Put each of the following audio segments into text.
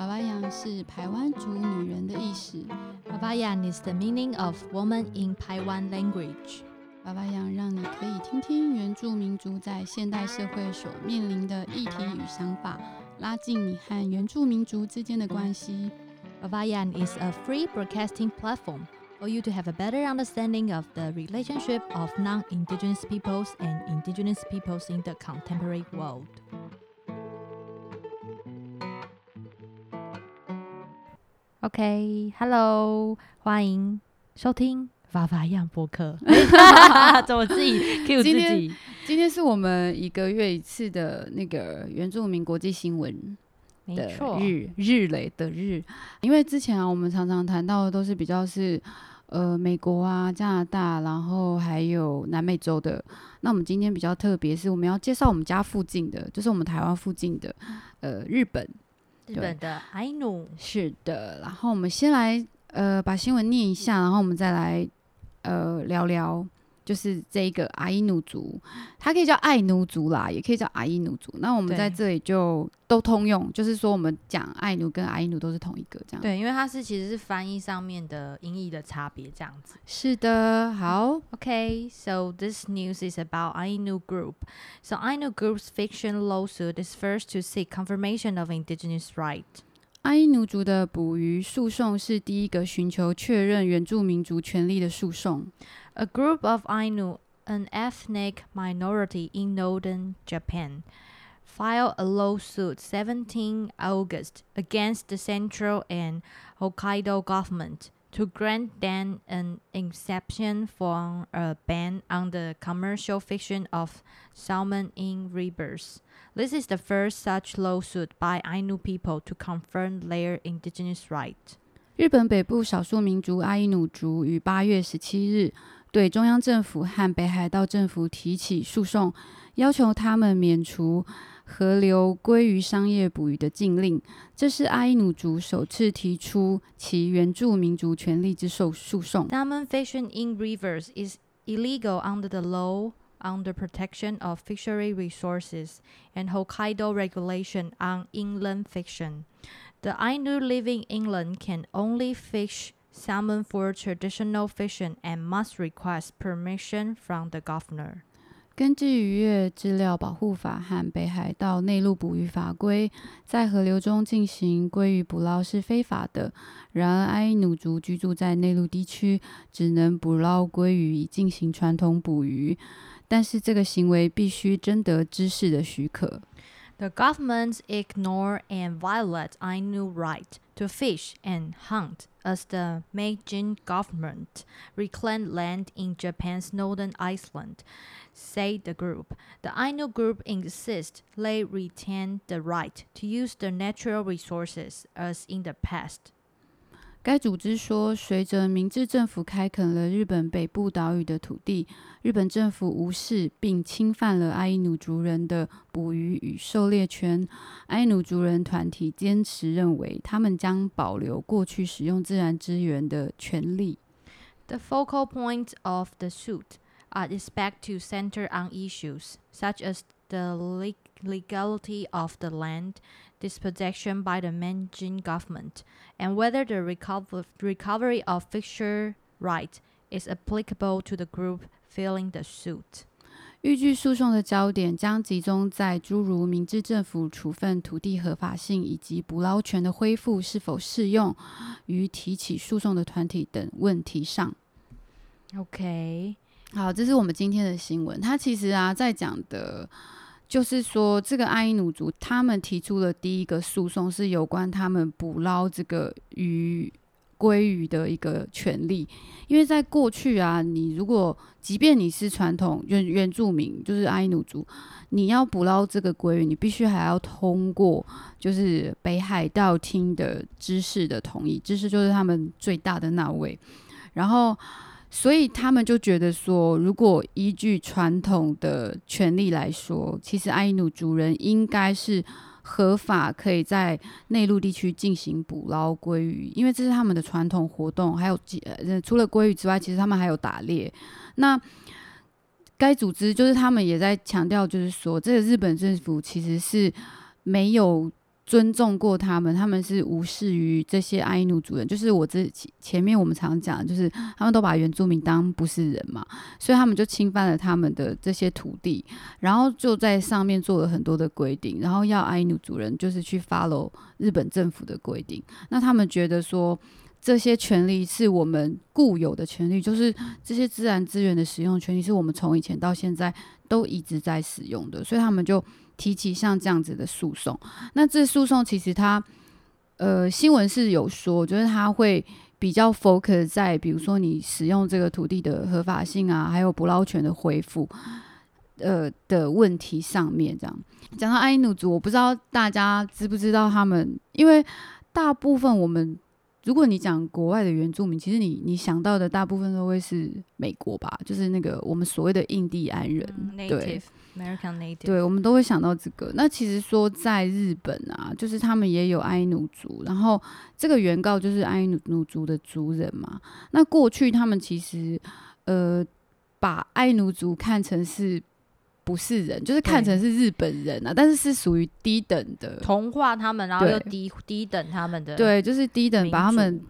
娃娃洋是台湾族女人的意思。 Babayan is the meaning of woman in Taiwan language. 娃娃洋让你可以听听原住民族在现代社会所面临的议题与想法，拉近你和原住民族之间的关系。 Babayan is a free broadcasting platform for you to have a better understanding of the relationship of non-indigenous peoples and indigenous peoples in the contemporary world. OK，Hello，、欢迎收听法法样播客。怎么自己 Q 自己？今天是我们一个月一次的那个原住民国际新闻的没错，日日嘞的日，因为之前啊，我们常常谈到的都是比较是呃美国啊、加拿大，然后还有南美洲的。那我们今天比较特别，是我们要介绍我们家附近的，就是我们台湾附近的呃日本。日本的 I know 是的，然后我们先来呃把新闻念一下，然后我们再来呃聊聊，就是这个阿伊努族，它可以叫爱奴族啦，也可以叫阿伊努族。那我们在这里就都通用，就是说我们讲爱奴跟阿伊努都是同一个这样。，对，因为它是其实是翻译上面的音译的差别这样子。是的，好，Okay, so this news is about Ainu Group. So Ainu Group's fiction lawsuit is first to seek confirmation of indigenous right. 阿伊奴族的捕鱼诉讼是第一个寻求确认原住民族权利的诉讼。A group of Ainu, an ethnic minority in northern Japan, filed a lawsuit 17 August against the central and Hokkaido government to grant them an exception from a ban on the commercial fishing of salmon in rivers. This is the first such lawsuit by Ainu people to confirm their indigenous right. 日本北部少数民族阿伊努族于八月十七日 对中央政府和北海道政府提起诉讼，要求他们免除河流鲑鱼商业捕鱼的禁令。这是阿伊努族首次提出其原住民族权利之受诉讼。Salmon fishing in rivers is illegal under the law under protection of fishery resources and Hokkaido regulation on inland fishing. The Ainu living inland can only fish salmon for traditional fishing and must request permission from the governor. 根据渔业资料保护法和北海道内陆捕鱼法规，在河流中进行鲑鱼捕捞是非法的。然而，阿伊努族居住在内陆地区，只能捕捞鲑鱼以进行传统捕鱼，但是这个行为必须征得知识的许可。 The governments ignore and violate Ainu right to fish and hunt as the Meijin government reclaimed land in Japan's northern Iceland, said the group. The Ainu group insists they retain the right to use the natural resources as in the past. 该组织说，随着明治政府开垦了日本北部岛屿的土地，日本政府无视并侵犯了阿伊努族人的捕鱼与狩猎权。阿伊努族人团体坚持认为，他们将保留过去使用自然资源的权利。The focal points of the suit are expected to center on issues such as the leg- legality of the land dispossession by the Meijin government and whether the recover- recovery of fisher right is applicable to the group filing the suit. 预计诉讼的焦点将集中在诸如明治政府处分土地合法性以及捕捞权的恢复是否适用于提起诉讼的团体等问题上。 Okay. 好，这是我们今天的新闻。它其实啊，在讲的， 就是说这个阿伊努族他们提出的第一个诉讼是有关他们捕捞这个鱼鲑鱼的一个权利。因为在过去啊，你如果即便你是传统原原住民，就是阿伊努族，你要捕捞这个鲑鱼，你必须还要通过就是北海道厅的知事的同意，知事就是他们最大的那位，然后。所以他们就觉得说，如果依据传统的权利来说，其实阿伊努族人应该是合法可以在内陆地区进行捕捞鲑鱼，因为这是他们的传统活动。还有，呃，除了鲑鱼之外，其实他们还有打猎。那该组织就是他们也在强调，就是说，这个日本政府其实是没有尊重过他们，他们是无视于这些阿伊努主人，就是我这前面我们常讲，就是他们都把原住民当不是人嘛，所以他们就侵犯了他们的这些土地，然后就在上面做了很多的规定，然后要阿伊努主人就是去 follow 日本政府的规定，那他们觉得说这些权利是我们固有的权利，就是这些自然资源的使用权利是我们从以前到现在都一直在使用的，所以他们就。提起像这样子的诉讼，那这诉讼其实它，呃，新闻是有说，就是它会比较 focus 在，比如说你使用这个土地的合法性啊，还有捕捞权的恢复，呃的问题上面。这样讲到阿伊努族，我不知道大家知不知道他们，因为大部分我们如果你讲国外的原住民，其实你你想到的大部分都会是美国吧，就是那个我们所谓的印第安人，对。American Native，对，我们都会想到这个。那其实说在日本啊，就是他们也有爱努族，然后这个原告就是爱努努族的族人嘛。那过去他们其实呃把爱努族看成是不是人，就是看成是日本人啊，但是是属于低等的，同化他们，然后又低低等他们的，对，就是低等把他们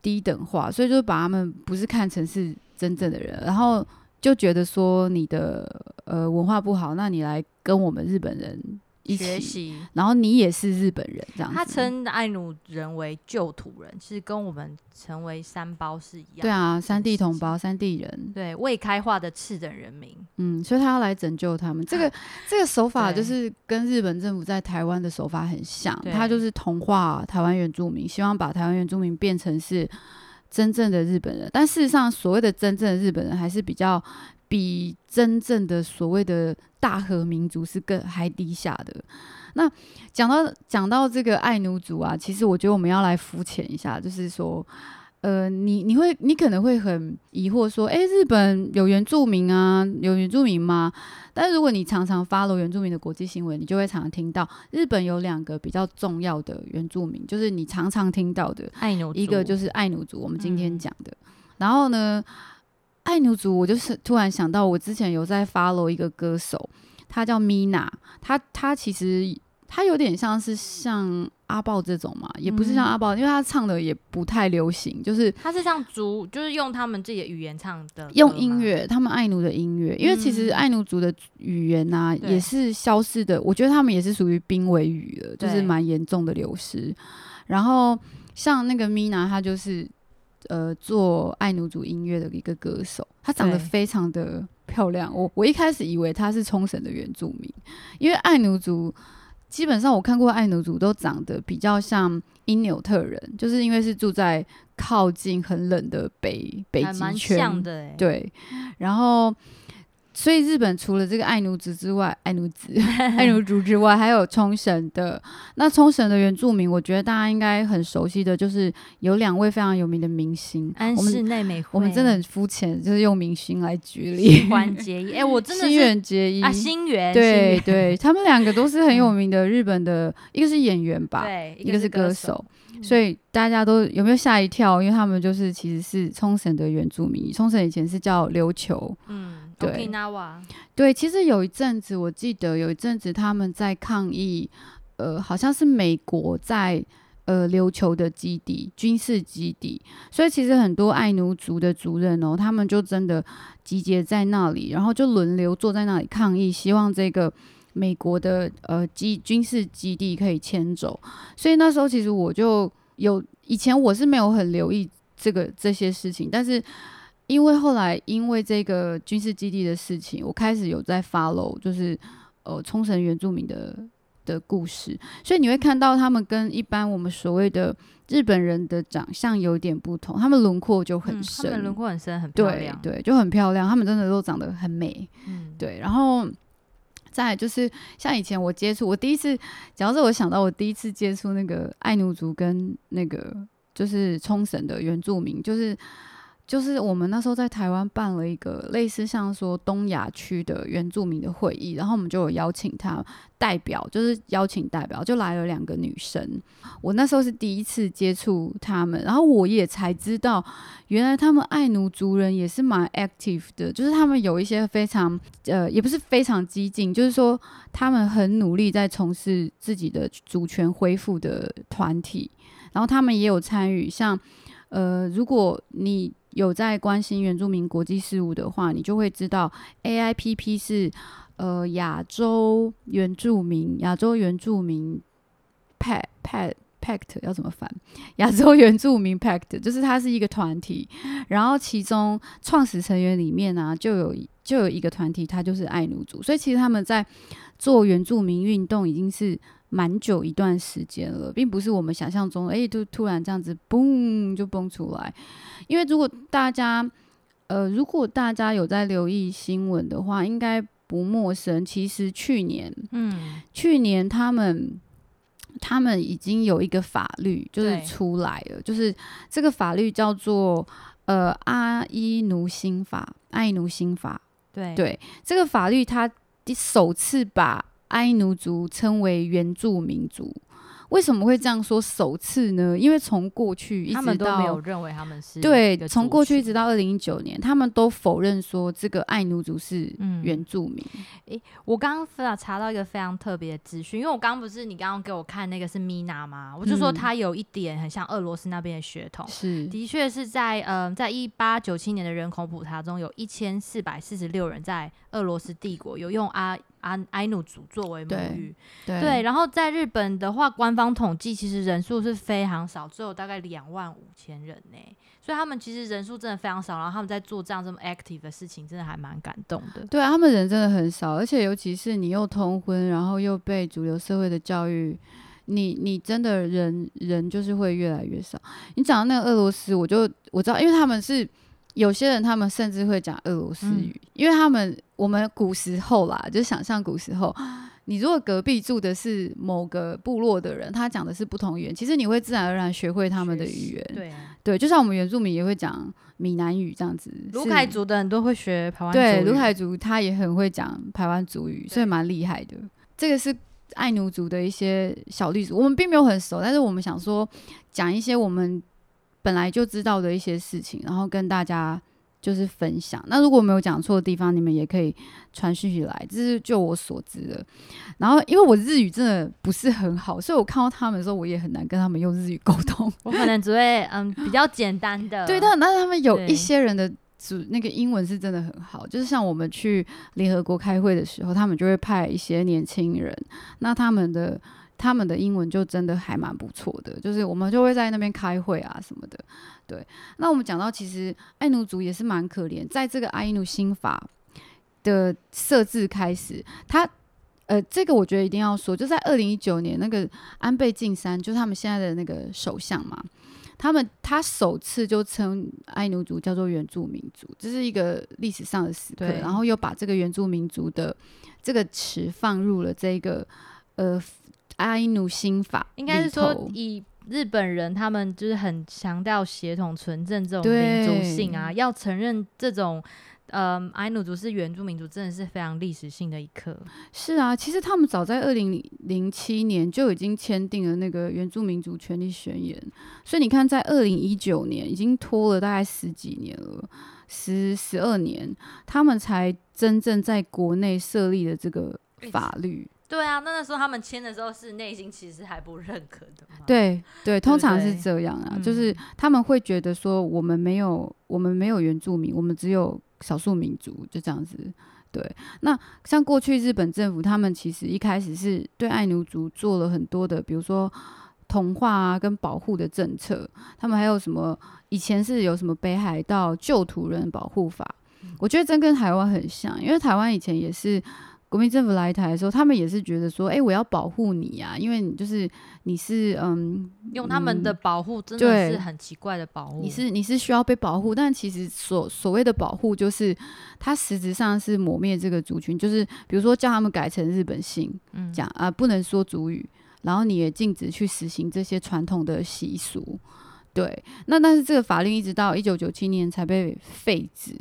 低等化，所以就把他们不是看成是真正的人，然后。就觉得说你的呃文化不好，那你来跟我们日本人一起，然后你也是日本人这样。他称爱努人为旧土人，其实跟我们成为三胞是一样。对啊，三地同胞，三地人，对未开化的次等人民。嗯，所以他要来拯救他们。这个这个手法就是跟日本政府在台湾的手法很像，他就是同化台湾原住民，希望把台湾原住民变成是。真正的日本人，但事实上，所谓的真正的日本人还是比较比真正的所谓的大和民族是更还低下的。那讲到讲到这个爱奴族啊，其实我觉得我们要来肤浅一下，就是说。呃，你你会你可能会很疑惑说，哎，日本有原住民啊，有原住民吗？但是如果你常常 follow 原住民的国际新闻，你就会常常听到日本有两个比较重要的原住民，就是你常常听到的爱奴，一个就是爱奴族，我们今天讲的。然后呢，爱奴族，我就是突然想到，我之前有在 follow 一个歌手，他叫 Mina，他他其实。他有点像是像阿豹这种嘛，也不是像阿豹，因为他唱的也不太流行，就是他是像族，就是用他们自己的语言唱的，用音乐，他们爱奴的音乐，因为其实爱奴族的语言呐也是消失的，我觉得他们也是属于濒危语了，就是蛮严重的流失。然后像那个 Mina，他就是呃做爱奴族音乐的一个歌手，她长得非常的漂亮，我我一开始以为她是冲绳的原住民，因为爱奴族。基本上我看过爱奴族都长得比较像因纽特人，就是因为是住在靠近很冷的北北极圈，对，然后。所以日本除了这个爱奴子之外，爱奴子、爱奴族之外，还有冲绳的。那冲绳的原住民，我觉得大家应该很熟悉的就是有两位非常有名的明星。安室奈美惠，我们真的很肤浅，就是用明星来举例。关结衣，哎，我真的新垣结衣啊，新垣，对对，他们两个都是很有名的日本的，一个是演员吧，对，一个是歌手。所以大家都有没有吓一跳？因为他们就是其实是冲绳的原住民，冲绳以前是叫琉球，嗯。对，对，其实有一阵子，我记得有一阵子他们在抗议，呃，好像是美国在呃琉球的基地军事基地，所以其实很多爱奴族的族人哦，他们就真的集结在那里，然后就轮流坐在那里抗议，希望这个美国的呃基军事基地可以迁走。所以那时候其实我就有以前我是没有很留意这个这些事情，但是。因为后来因为这个军事基地的事情，我开始有在 follow，就是呃冲绳原住民的的故事，所以你会看到他们跟一般我们所谓的日本人的长相有点不同，他们轮廓就很深，他们轮廓很深，很漂亮，对，就很漂亮，他们真的都长得很美，嗯，对，然后再就是像以前我接触，我第一次讲到这，我想到我第一次接触那个爱奴族跟那个就是冲绳的原住民，就是。就是我们那时候在台湾办了一个类似像说东亚区的原住民的会议，然后我们就有邀请他代表，就是邀请代表就来了两个女生。我那时候是第一次接触他们，然后我也才知道，原来他们爱奴族人也是蛮 active 的，就是他们有一些非常呃，也不是非常激进，就是说他们很努力在从事自己的主权恢复的团体，然后他们也有参与，像呃，如果你有在关心原住民国际事务的话，你就会知道 AIPP 是呃亚洲原住民亚洲原住民 Pact Pact Pact 要怎么翻？亚洲原住民 Pact 就是它是一个团体，然后其中创始成员里面呢就有就有一个团体，它就是爱奴族，所以其实他们在做原住民运动已经是。蛮久一段时间了，并不是我们想象中，哎，就突然这样子嘣就蹦出来。因为如果大家，呃，如果大家有在留意新闻的话，应该不陌生。其实去年，嗯，去年他们他们已经有一个法律就是出来了，就是这个法律叫做呃阿伊奴新法，阿伊奴新法。对对，这个法律它首次把埃奴族称为原住民族，为什么会这样说？首次呢？因为从过去一直到没有认为他们是对，从过去一直到二零一九年，他们都否认说这个爱奴族是原住民。诶，我刚刚非常查到一个非常特别的资讯，因为我刚刚不是你刚刚给我看那个是米娜吗？我就说他有一点很像俄罗斯那边的血统，是的确是在嗯，在一八九七年的人口普查中有一千四百四十六人在俄罗斯帝国有用阿。安埃努族作为母语，对，然后在日本的话，官方统计其实人数是非常少，只有大概两万五千人呢，所以他们其实人数真的非常少，然后他们在做这样这么 active 的事情，真的还蛮感动的。对啊，他们人真的很少，而且尤其是你又通婚，然后又被主流社会的教育，你你真的人人就是会越来越少。你讲到那个俄罗斯，我就我知道，因为他们是。有些人他们甚至会讲俄罗斯语，因为他们我们古时候啦，就想象古时候，你如果隔壁住的是某个部落的人，他讲的是不同语言，其实你会自然而然学会他们的语言。对，对，就像我们原住民也会讲闽南语这样子。卢凯族的很多会学台湾对，卢凯族他也很会讲台湾族语，所以蛮厉害的。这个是爱奴族的一些小例子，我们并没有很熟，但是我们想说讲一些我们。本来就知道的一些事情，然后跟大家就是分享。那如果没有讲错的地方，你们也可以传讯息来。这是就我所知的。然后，因为我日语真的不是很好，所以我看到他们的时候，我也很难跟他们用日语沟通。我可能只会嗯比较简单的。对，但但是他们有一些人的主那个英文是真的很好，就是像我们去联合国开会的时候，他们就会派一些年轻人，那他们的。他们的英文就真的还蛮不错的，就是我们就会在那边开会啊什么的。对，那我们讲到其实爱奴族也是蛮可怜，在这个爱奴新法的设置开始，他呃，这个我觉得一定要说，就在二零一九年那个安倍晋三，就是他们现在的那个首相嘛，他们他首次就称爱奴族叫做原住民族，这是一个历史上的时刻，然后又把这个原住民族的这个词放入了这个呃。阿努新法应该是说，以日本人他们就是很强调血统纯正这种民族性啊，要承认这种呃阿努族是原住民族，真的是非常历史性的一刻。是啊，其实他们早在二零零七年就已经签订了那个原住民族权利宣言，所以你看，在二零一九年已经拖了大概十几年了，十十二年，他们才真正在国内设立了这个法律。对啊，那那时候他们签的时候是内心其实还不认可的。对对，通常是这样啊，就是他们会觉得说我们没有我们没有原住民，我们只有少数民族，就这样子。对，那像过去日本政府，他们其实一开始是对爱奴族做了很多的，比如说同化啊跟保护的政策。他们还有什么？以前是有什么北海道旧土人保护法？我觉得真跟台湾很像，因为台湾以前也是。国民政府来台的时候，他们也是觉得说：“哎，我要保护你啊，因为你就是你是嗯，用他们的保护真的是很奇怪的保护。你是你是需要被保护，但其实所所谓的保护，就是它实质上是抹灭这个族群，就是比如说叫他们改成日本姓，讲啊不能说族语，然后你也禁止去实行这些传统的习俗。对，那但是这个法令一直到一九九七年才被废止。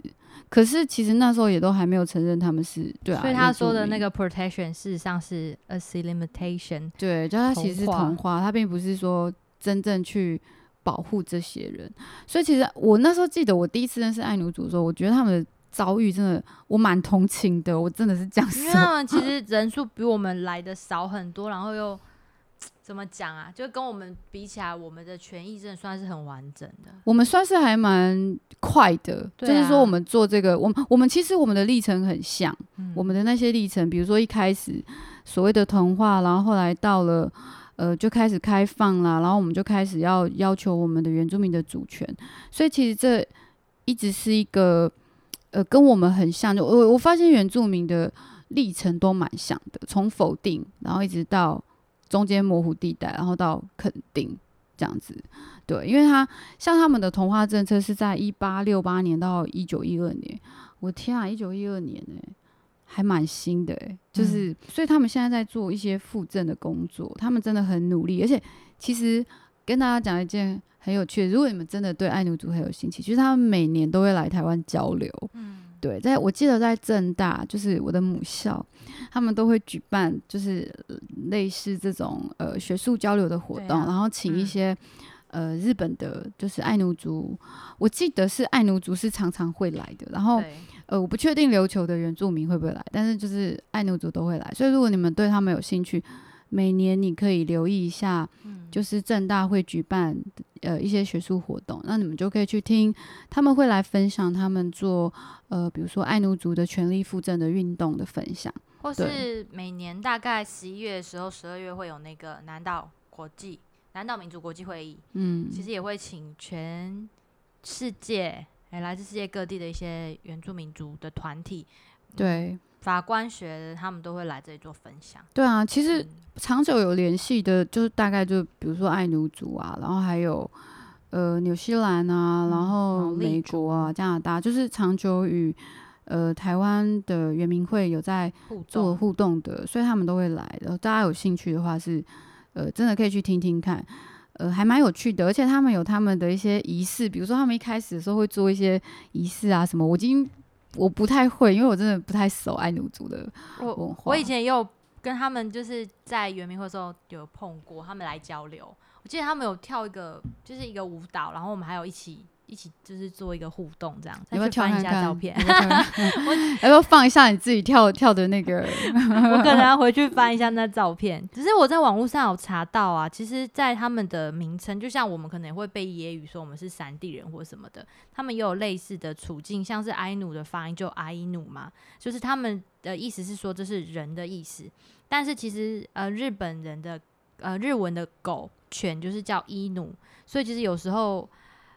可是其实那时候也都还没有承认他们是对啊，所以他说的那个 protection 事实上是 a c limitation。对，就他其实是同化同化，它并不是说真正去保护这些人。所以其实我那时候记得我第一次认识爱奴族的时候，我觉得他们的遭遇真的我蛮同情的，我真的是这样因为。他们其实人数比我们来的少很多，然后又怎么讲啊？就跟我们比起来，我们的权益真的算是很完整的。我们算是还蛮快的，对就是说啊我们做这个，我们我们其实我们的历程很像，嗯我们的那些历程，比如说一开始所谓的同化，然后后来到了呃就开始开放啦，然后我们就开始要要求我们的原住民的主权，所以其实这一直是一个呃跟我们很像，就我我发现原住民的历程都蛮像的，从否定，然后一直到中间模糊地带，然后到肯定这样子。对，因为他像他们的同化政策是在一八六八年到一九一二年，我天啊，一九一二年呢、还蛮新的哎、就是、所以他们现在在做一些复振的工作，他们真的很努力，而且其实跟大家讲一件很有趣的，如果你们真的对爱奴族很有兴趣，其实他们每年都会来台湾交流，嗯，对，在我记得在正大，就是我的母校，他们都会举办就是呃类似这种呃学术交流的活动，啊然后请一嗯。些、呃日本的，就是爱奴族，我记得是爱奴族是常常会来的，然后，呃我不确定琉球的原住民会不会来，但是就是爱奴族都会来，所以如果你们对他们有兴趣，每年你可以留意一下，嗯，就是正大会举办呃一些学术活动，那你们就可以去听，他们会来分享他们做呃比如说爱奴族的权力复振的运动的分享。或是每年大概十一月的时候，十二月会有那个南岛国际南岛民族国际会议，嗯，其实也会请全世界哎来自世界各地的一些原住民族的团体，对法官学的他们都会来这里做分享。对啊，其实嗯长久有联系的，就是大概就比如说爱奴族啊，然后还有呃纽西兰啊，嗯然后美国啊、加拿大，就是长久与呃台湾的原民会有在做，互动的，所以他们都会来的。大家有兴趣的话是，呃，真的可以去听听看，呃，还蛮有趣的。而且他们有他们的一些仪式，比如说他们一开始的时候会做一些仪式啊什么，我已经我不太会，因为我真的不太熟爱奴族的文我化我以前也有跟他们就是在圆明会的时候有碰过，他们来交流。我记得他们有跳一个就是一个舞蹈，然后我们还有一起一起就是做一个互动这样。要不要再去翻？一下照片 要，不要放一下你自己跳跳的那个？我可能要回去翻一下那照片。只是我在网络上有查到啊，其实，在他们的名称，就像我们可能会被揶揄说我们是山地人或什么的，他们也有类似的处境，像是埃努的发音就阿伊努嘛，就是他们的意思是说这是人的意思，但是其实呃日本人的呃日文的狗犬就是叫伊努，所以其实有时候。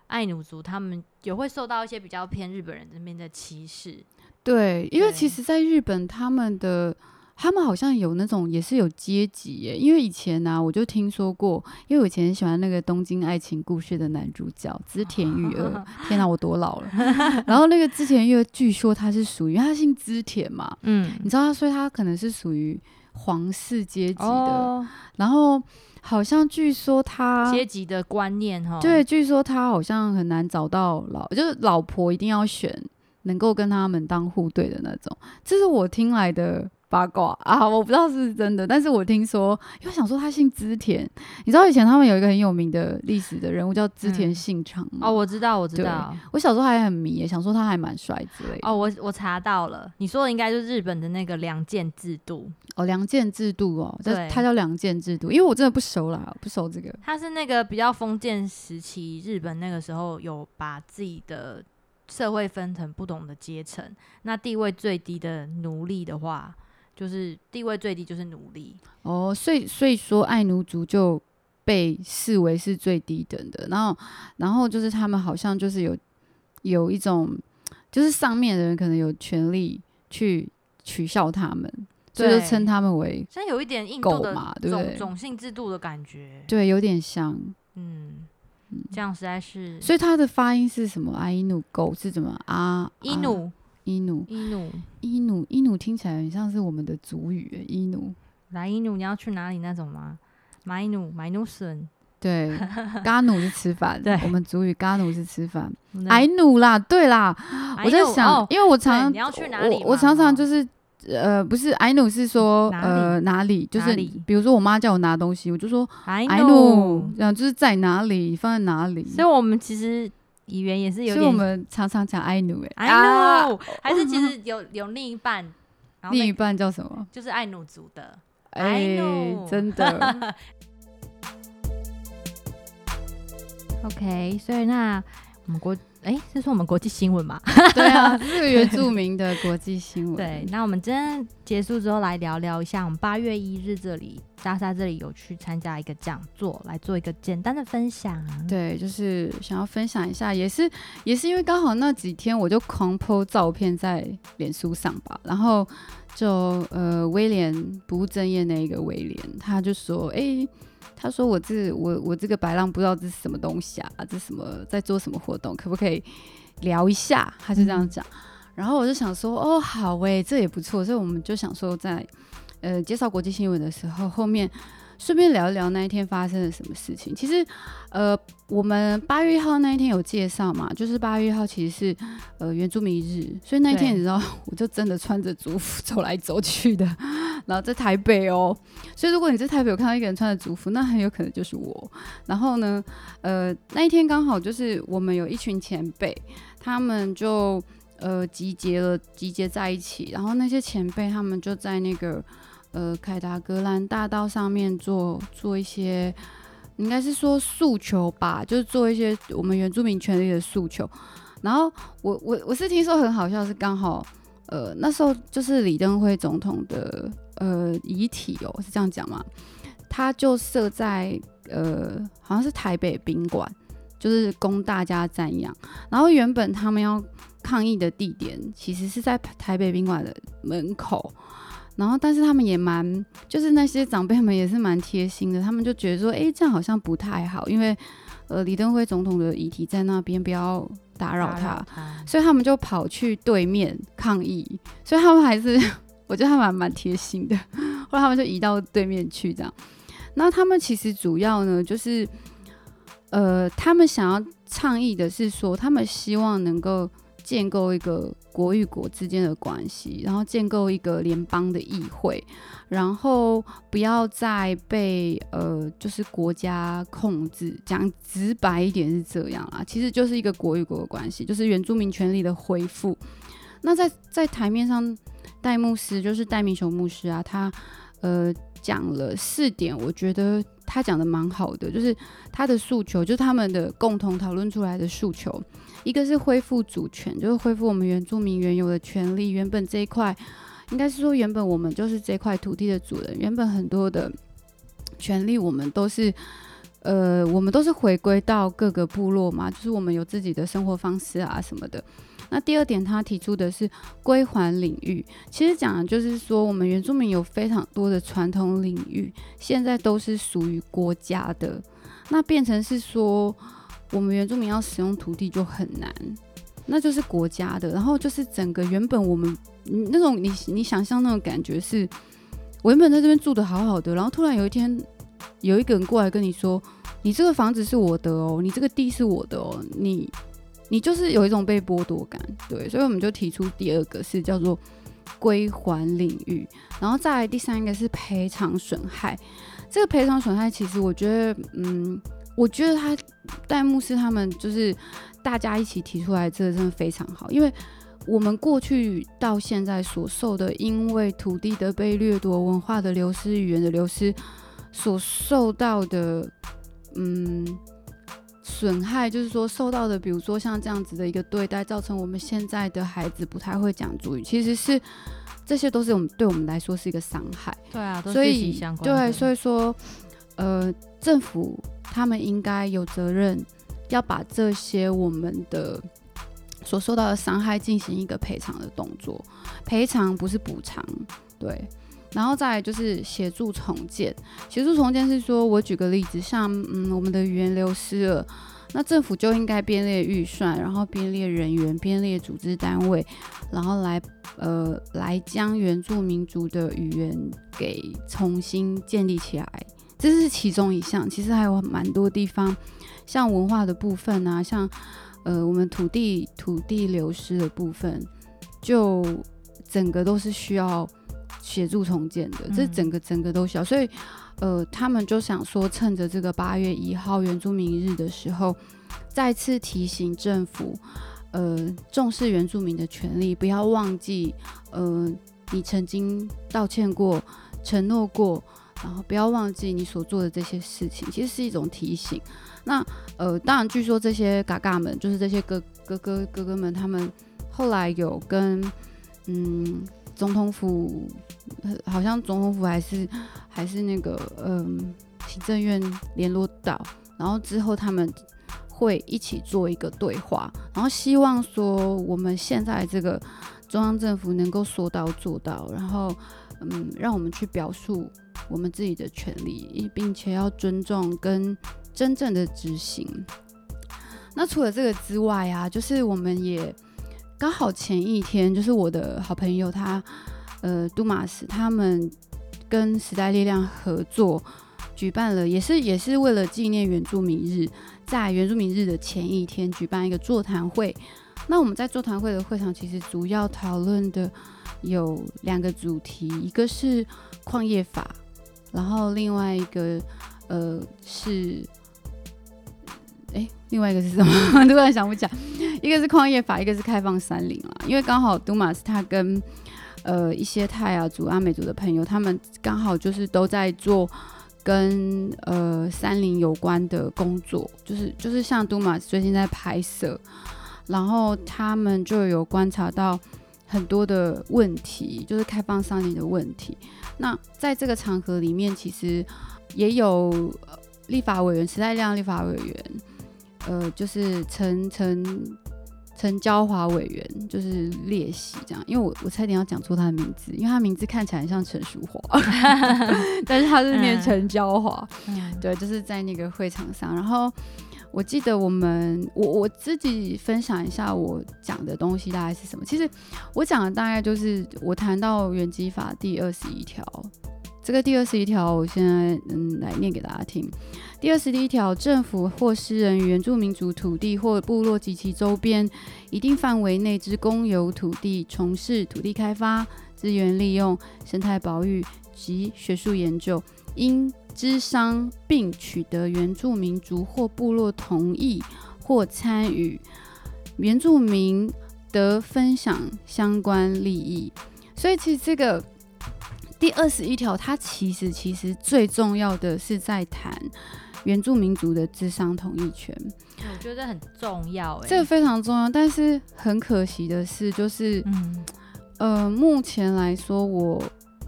爱奴族他们也会受到一些比较偏日本人这边的歧视，对，因为其实，在日本他们的。他们好像有那种也是有阶级耶，因为以前呢、我就听说过，因为我以前喜欢那个《东京爱情故事》的男主角织田裕二，天哪，我多老了。然后那个织田裕二，据说他是属于他姓织田嘛，嗯你知道他，所以他可能是属于皇室阶级的。哦，然后好像据说他阶级的观念哈，对，据说他好像很难找到老，就是老婆一定要选能够跟他们当户对的那种。这是我听来的八卦啊，我不知道是不是真的，但是我听说，因为想说他姓织田，你知道以前他们有一个很有名的历史的人物叫织田嗯信长吗？哦，我知道，我知道。我小时候还很迷耶，想说他还蛮帅之类的。哦，我我查到了，你说的应该就是日本的那个两件制度，哦，良贱制度哦，这对它叫良贱制度，因为我真的不熟啦，不熟这个。他是那个比较封建时期，日本那个时候有把自己的社会分成不同的阶层，那地位最低的奴隶的话，就是地位最低就是奴隶，哦，所以所以说爱奴族就被视为是最低等的，然后然后就是他们好像就是有有一种，就是上面的人可能有权利去取笑他们，所以就是称他们为现在有一点印度狗的嘛对种种姓制度的感觉，对，有点像。嗯，这样实在是，所以它的发音是什么？阿伊努狗是怎么啊？啊伊努伊努伊努伊努伊努听起来很像是我们的族语耶，伊努。来伊努，你要去哪里那种吗？买努买努笋，对，嘎努是吃饭，对。我们主语嘎努是吃饭，那矮努啦，对啦，我在想，哦因为我常你要去哪里我我常常哦。就是。呃，不是，矮努是说呃哪里，就是比如说我妈叫我拿东西，我就说 know 努，然后就是在哪里，放在哪里。所以我们其实语言也是有所以我们常常讲爱努，哎 I know，、还是其实有有另一半，然后另一半叫什么？就是爱努族的。哎真的，OK，所以那我们国哎，这是我们国际新闻嘛？对啊，这是个原住民的国际新闻。对，那我们今天结束之后来聊聊一下，我们八月一日这里莎莎这里有去参加一个讲座，来做一个简单的分享。对，就是想要分享一下，也是也是因为刚好那几天我就狂 po 照片在脸书上吧，然后就呃威廉不务正业那一个威廉，他就说，哎、他说我这我我这个白浪不知道这是什么东西啊，这什么在做什么活动，可不可以聊一下？他就这样讲，然后我就想说，哦，好诶、这也不错，所以我们就想说在呃介绍国际新闻的时候，后面顺便聊一聊那一天发生了什么事情。其实，呃，我们八月一号那一天有介绍嘛，就是八月一号其实是呃原住民日，所以那一天你知道，我就真的穿着族服走来走去的，然后在台北哦。所以如果你在台北有看到一个人穿着族服，那很有可能就是我。然后呢，呃，那一天刚好就是我们有一群前辈，他们就呃集结了，集结在一起，然后那些前辈他们就在那个呃凯达格兰大道上面做做一些，应该是说诉求吧，就是做一些我们原住民权利的诉求。然后我我我是听说很好笑，是刚好呃那时候就是李登辉总统的呃遗体哦，是这样讲吗？他就设在呃好像是台北宾馆，就是供大家瞻仰。然后原本他们要抗议的地点其实是在台北宾馆的门口，然后但是他们也蛮，就是那些长辈们也是蛮贴心的，他们就觉得说，哎，这样好像不太好，因为呃李登辉总统的遗体在那边，不要打扰他，他，所以他们就跑去对面抗议，所以他们还是 我觉得他们还蛮贴心的，后来他们就移到对面去这样。那他们其实主要呢，就是呃，他们想要倡议的是说，他们希望能够建构一个国与国之间的关系，然后建构一个联邦的议会，然后不要再被呃，就是国家控制。讲直白一点是这样啦，其实就是一个国与国的关系，就是原住民权利的恢复。那在在台面上，戴牧师就是戴明雄牧师啊，他呃讲了四点，我觉得他讲的蛮好的，就是他的诉求，就是他们的共同讨论出来的诉求，一个是恢复主权，就是恢复我们原住民原有的权利，原本这一块应该是说原本我们就是这块土地的主人，原本很多的权利我们都是。呃，我们都是回归到各个部落嘛，就是我们有自己的生活方式啊什么的。那第二点，他提出的是归还领域，其实讲的就是说，我们原住民有非常多的传统领域，现在都是属于国家的，那变成是说，我们原住民要使用土地就很难，那就是国家的，然后就是整个原本我们那种你你想象那种感觉是，我原本在这边住的好好的，然后突然有一天有一个人过来跟你说，你这个房子是我的哦，你这个地是我的哦，你你就是有一种被剥夺感，对，所以我们就提出第二个是叫做归还领域，然后再来第三个是赔偿损害。这个赔偿损害，其实我觉得，嗯，我觉得他戴牧师他们就是大家一起提出来，这个真的非常好，因为我们过去到现在所受的，因为土地的被掠夺、文化的流失、语言的流失所受到的，嗯。损害就是说受到的，比如说像这样子的一个对待，造成我们现在的孩子不太会讲主语，其实是这些都是我们对我们来说是一个伤害。对啊，都所是息息以相关。对，所以说，呃，政府他们应该有责任要把这些我们的 所受到的伤害进行一个赔偿的动作，赔偿不是补偿，对。然后再来就是协助重建，协助重建是说，我举个例子，像嗯，我们的语言流失了，那政府就应该编列预算，然后编列人员，编列组织单位，然后来呃来将原住民族的语言给重新建立起来，这这是其中一项，其实还有蛮多地方，像文化的部分啊，像呃我们土地土地流失的部分，就整个都是需要协助重建的，这嗯整个整个都需要，所以呃他们就想说，趁着这个八月一号原住民日的时候，再次提醒政府，呃重视原住民的权利，不要忘记，呃你曾经道歉过、承诺过。然后不要忘记你所做的这些事情，其实是一种提醒。那呃，当然，据说这些嘎嘎们，就是这些哥哥哥哥哥们，他们后来有跟嗯总统府，好像总统府还是还是那个嗯、行政院联络到，然后之后他们会一起做一个对话，然后希望说我们现在这个中央政府能够说到做到，然后嗯，让我们去表述我们自己的权利，并且要尊重跟真正的执行。那除了这个之外啊，就是我们也刚好前一天，就是我的好朋友他呃杜马斯他们跟时代力量合作举办了，也是也是为了纪念原住民日，在原住民日的前一天举办一个座谈会。那我们在座谈会的会场，其实主要讨论的有两个主题，一个是矿业法，然后另外一个呃是，哎，另外一个是什么？突然想不起来。一个是矿业法，一个是开放山林啦。因为刚好杜马斯他跟呃一些泰雅族、阿美族的朋友，他们刚好就是都在做跟呃山林有关的工作，就是就是像杜马斯最近在拍摄，然后他们就有观察到很多的问题，就是开放山林的问题。那在这个场合里面，其实也有呃立法委员时代力量立法委员，呃，就是陈陈陈娇华委员，就是列席这样。因为我我差点要讲错他的名字，因为他名字看起来很像陈淑华，但是他是念嗯陈娇华。嗯对，就是在那个会场上，然后我记得我们我我自己分享一下我讲的东西大概是什么。其实我讲的大概就是我谈到原基法第二十一条，这个第二十一条我现在嗯来念给大家听。第二十一条，政府或私人原住民族土地或部落及其周边一定范围内之公有土地从事土地开发、资源利用、生态保育及学术研究，应知商并取得原住民族或部落同意或参与，原住民得分享相关利益。所以其实这个第二十一条，它其实其实最重要的是在谈原住民族的智商同意权，我觉得很重要哎、这个非常重要。但是很可惜的是，就是嗯呃，目前来说，我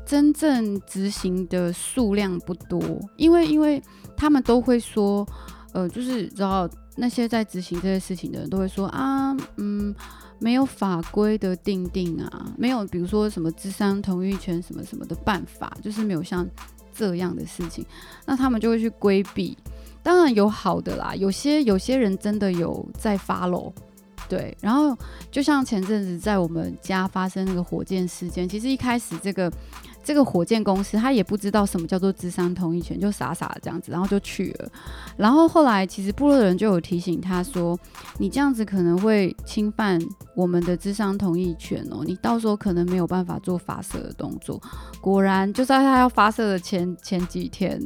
真正执行的数量不多，因为因为他们都会说，呃，就是知道那些在执行这些事情的人都会说啊，嗯，没有法规的定定啊，没有比如说什么智商同意权什么什么的办法，就是没有像这样的事情，那他们就会去规避。当然有好的啦，有些有些人真的有在发喽对，然后就像前阵子在我们家发生那个火箭事件，其实一开始这个这个火箭公司他也不知道什么叫做智商同意权，就傻傻的这样子，然后就去了。然后后来其实部落的人就有提醒他说，你这样子可能会侵犯我们的智商同意权哦，你到时候可能没有办法做发射的动作。果然就在他要发射的前前几天，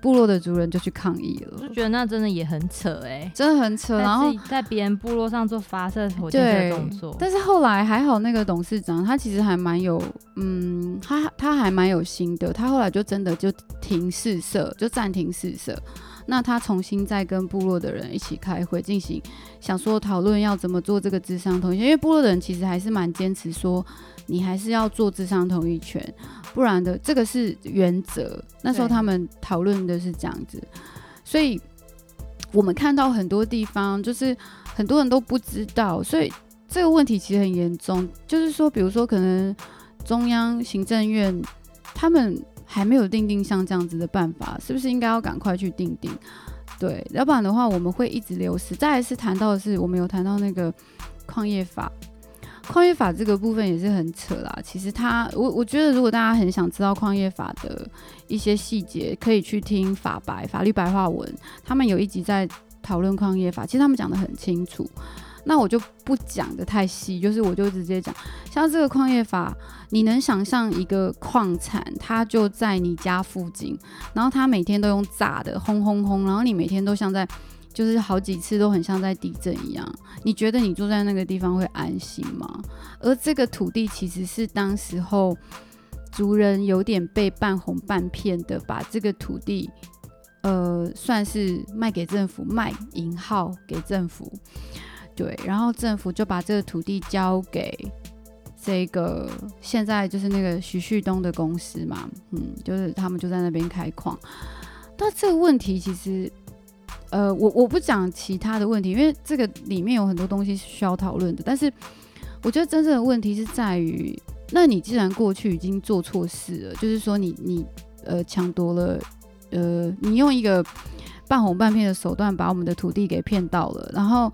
部落的族人就去抗议了就。觉得那真的也很扯哎、真的很扯，然后在别人部落上做发射火箭对的动作，但是后来还好，那个董事长他其实还蛮有，嗯，他他还蛮有心的。他后来就真的就停试射，就暂停试射。那他重新再跟部落的人一起开会，进行想说讨论要怎么做这个智商同意权，因为部落的人其实还是蛮坚持说，你还是要做智商同意权，不然的这个是原则。那时候他们讨论的是这样子，所以我们看到很多地方就是很多人都不知道，所以这个问题其实很严重。就是说，比如说可能中央行政院他们还没有定定像这样子的办法，是不是应该要赶快去定定？对，要不然的话我们会一直流失。再来是谈到的是，我们有谈到那个矿业法，矿业法这个部分也是很扯啦。其实他，我我觉得如果大家很想知道矿业法的一些细节，可以去听法白法律白话文，他们有一集在讨论矿业法，其实他们讲的很清楚。那我就不讲的太细，就是我就直接讲，像这个矿业法，你能想象一个矿产，它就在你家附近，然后它每天都用炸的轰轰轰，然后你每天都像在。就是好几次都很像在地震一样，你觉得你住在那个地方会安心吗？而这个土地其实是当时候族人有点被半哄半骗的，把这个土地呃算是卖给政府，卖银号给政府，对，然后政府就把这个土地交给这个现在就是那个徐旭东的公司嘛，嗯，就是他们就在那边开矿，但这个问题其实。呃，我我不讲其他的问题，因为这个里面有很多东西是需要讨论的。但是我觉得真正的问题是在于，那你既然过去已经做错事了，就是说你你呃抢夺了，呃你用一个半哄半骗的手段把我们的土地给骗到了，然后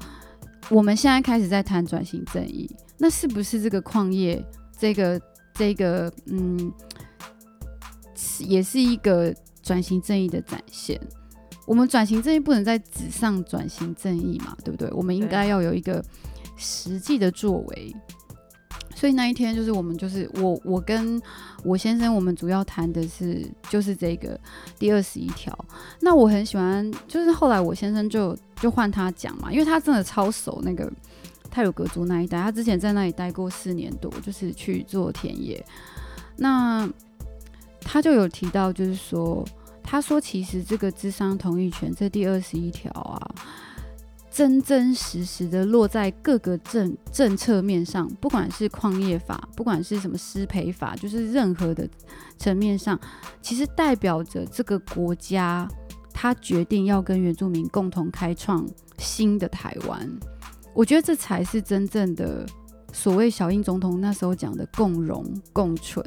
我们现在开始在谈转型正义，那是不是这个矿业这个这个嗯，也是一个转型正义的展现？我们转型正义不能在纸上转型正义嘛，对不对？我们应该要有一个实际的作为。所以那一天就是我们就是我我跟我先生，我们主要谈的是就是这个第二十一条。那我很喜欢，就是后来我先生就就换他讲嘛，因为他真的超熟那个泰鲁格族那一带，他之前在那里待过四年多，就是去做田野。那他就有提到，就是说。他说：“其实这个智商同意权这第二十一条啊，真真实实的落在各个政政策面上，不管是矿业法，不管是什么失培法，就是任何的层面上，其实代表着这个国家他决定要跟原住民共同开创新的台湾。我觉得这才是真正的所谓小英总统那时候讲的共荣共存。”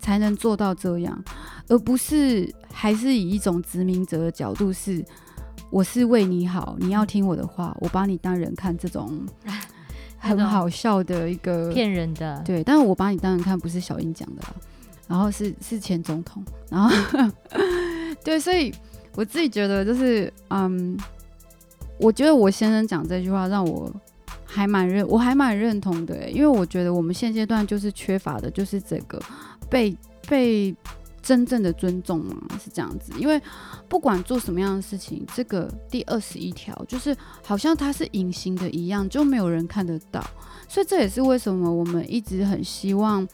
才能做到这样，而不是还是以一种殖民者的角度，是我是为你好，你要听我的话，我把你当人看，这 种很好笑的一个骗人的。对，但是我把你当人看，不是小英讲的，然后是是前总统，然后 对，所以我自己觉得就是，嗯，我觉得我先生讲这句话让我还蛮认，我还蛮认同的，因为我觉得我们现阶段就是缺乏的，就是这个。被被真正的尊重吗？是这样子，因为不管做什么样的事情，这个第二十一条就是好像它是隐形的一样，就没有人看得到。所以这也是为什么我们一直很希望，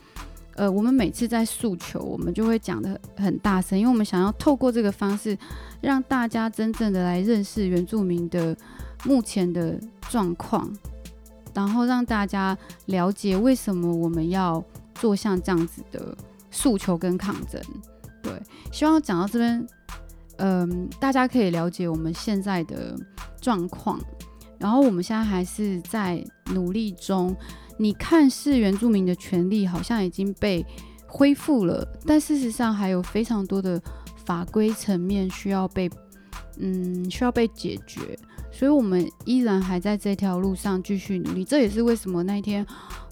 呃，我们每次在诉求，我们就会讲的很大声，因为我们想要透过这个方式，让大家真正的来认识原住民的目前的状况，然后让大家了解为什么我们要。做像这样子的诉求跟抗争，对，希望讲到这边，嗯，大家可以了解我们现在的状况，然后我们现在还是在努力中。你看似原住民的权利好像已经被恢复了，但事实上还有非常多的法规层面需要被，嗯，需要被解决。所以，我们依然还在这条路上继续努力。这也是为什么那一天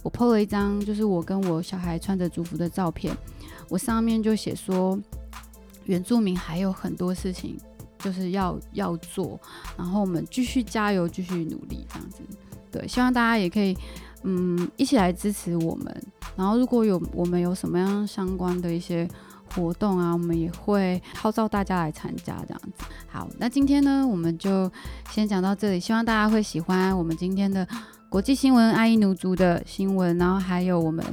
我 PO 了一张，就是我跟我小孩穿着族服的照片。我上面就写说，原住民还有很多事情就是要要做，然后我们继续加油，继续努力，这样子。对，希望大家也可以，嗯，一起来支持我们。然后，如果有我们有什么样相关的一些。活动啊，我们也会号召大家来参加，这样子。好，那今天呢，我们就先讲到这里，希望大家会喜欢我们今天的国际新闻阿伊奴族的新闻，然后还有我们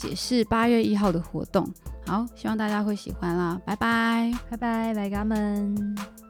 解释八月一号的活动。好，希望大家会喜欢啦，拜拜，拜拜，拜家们。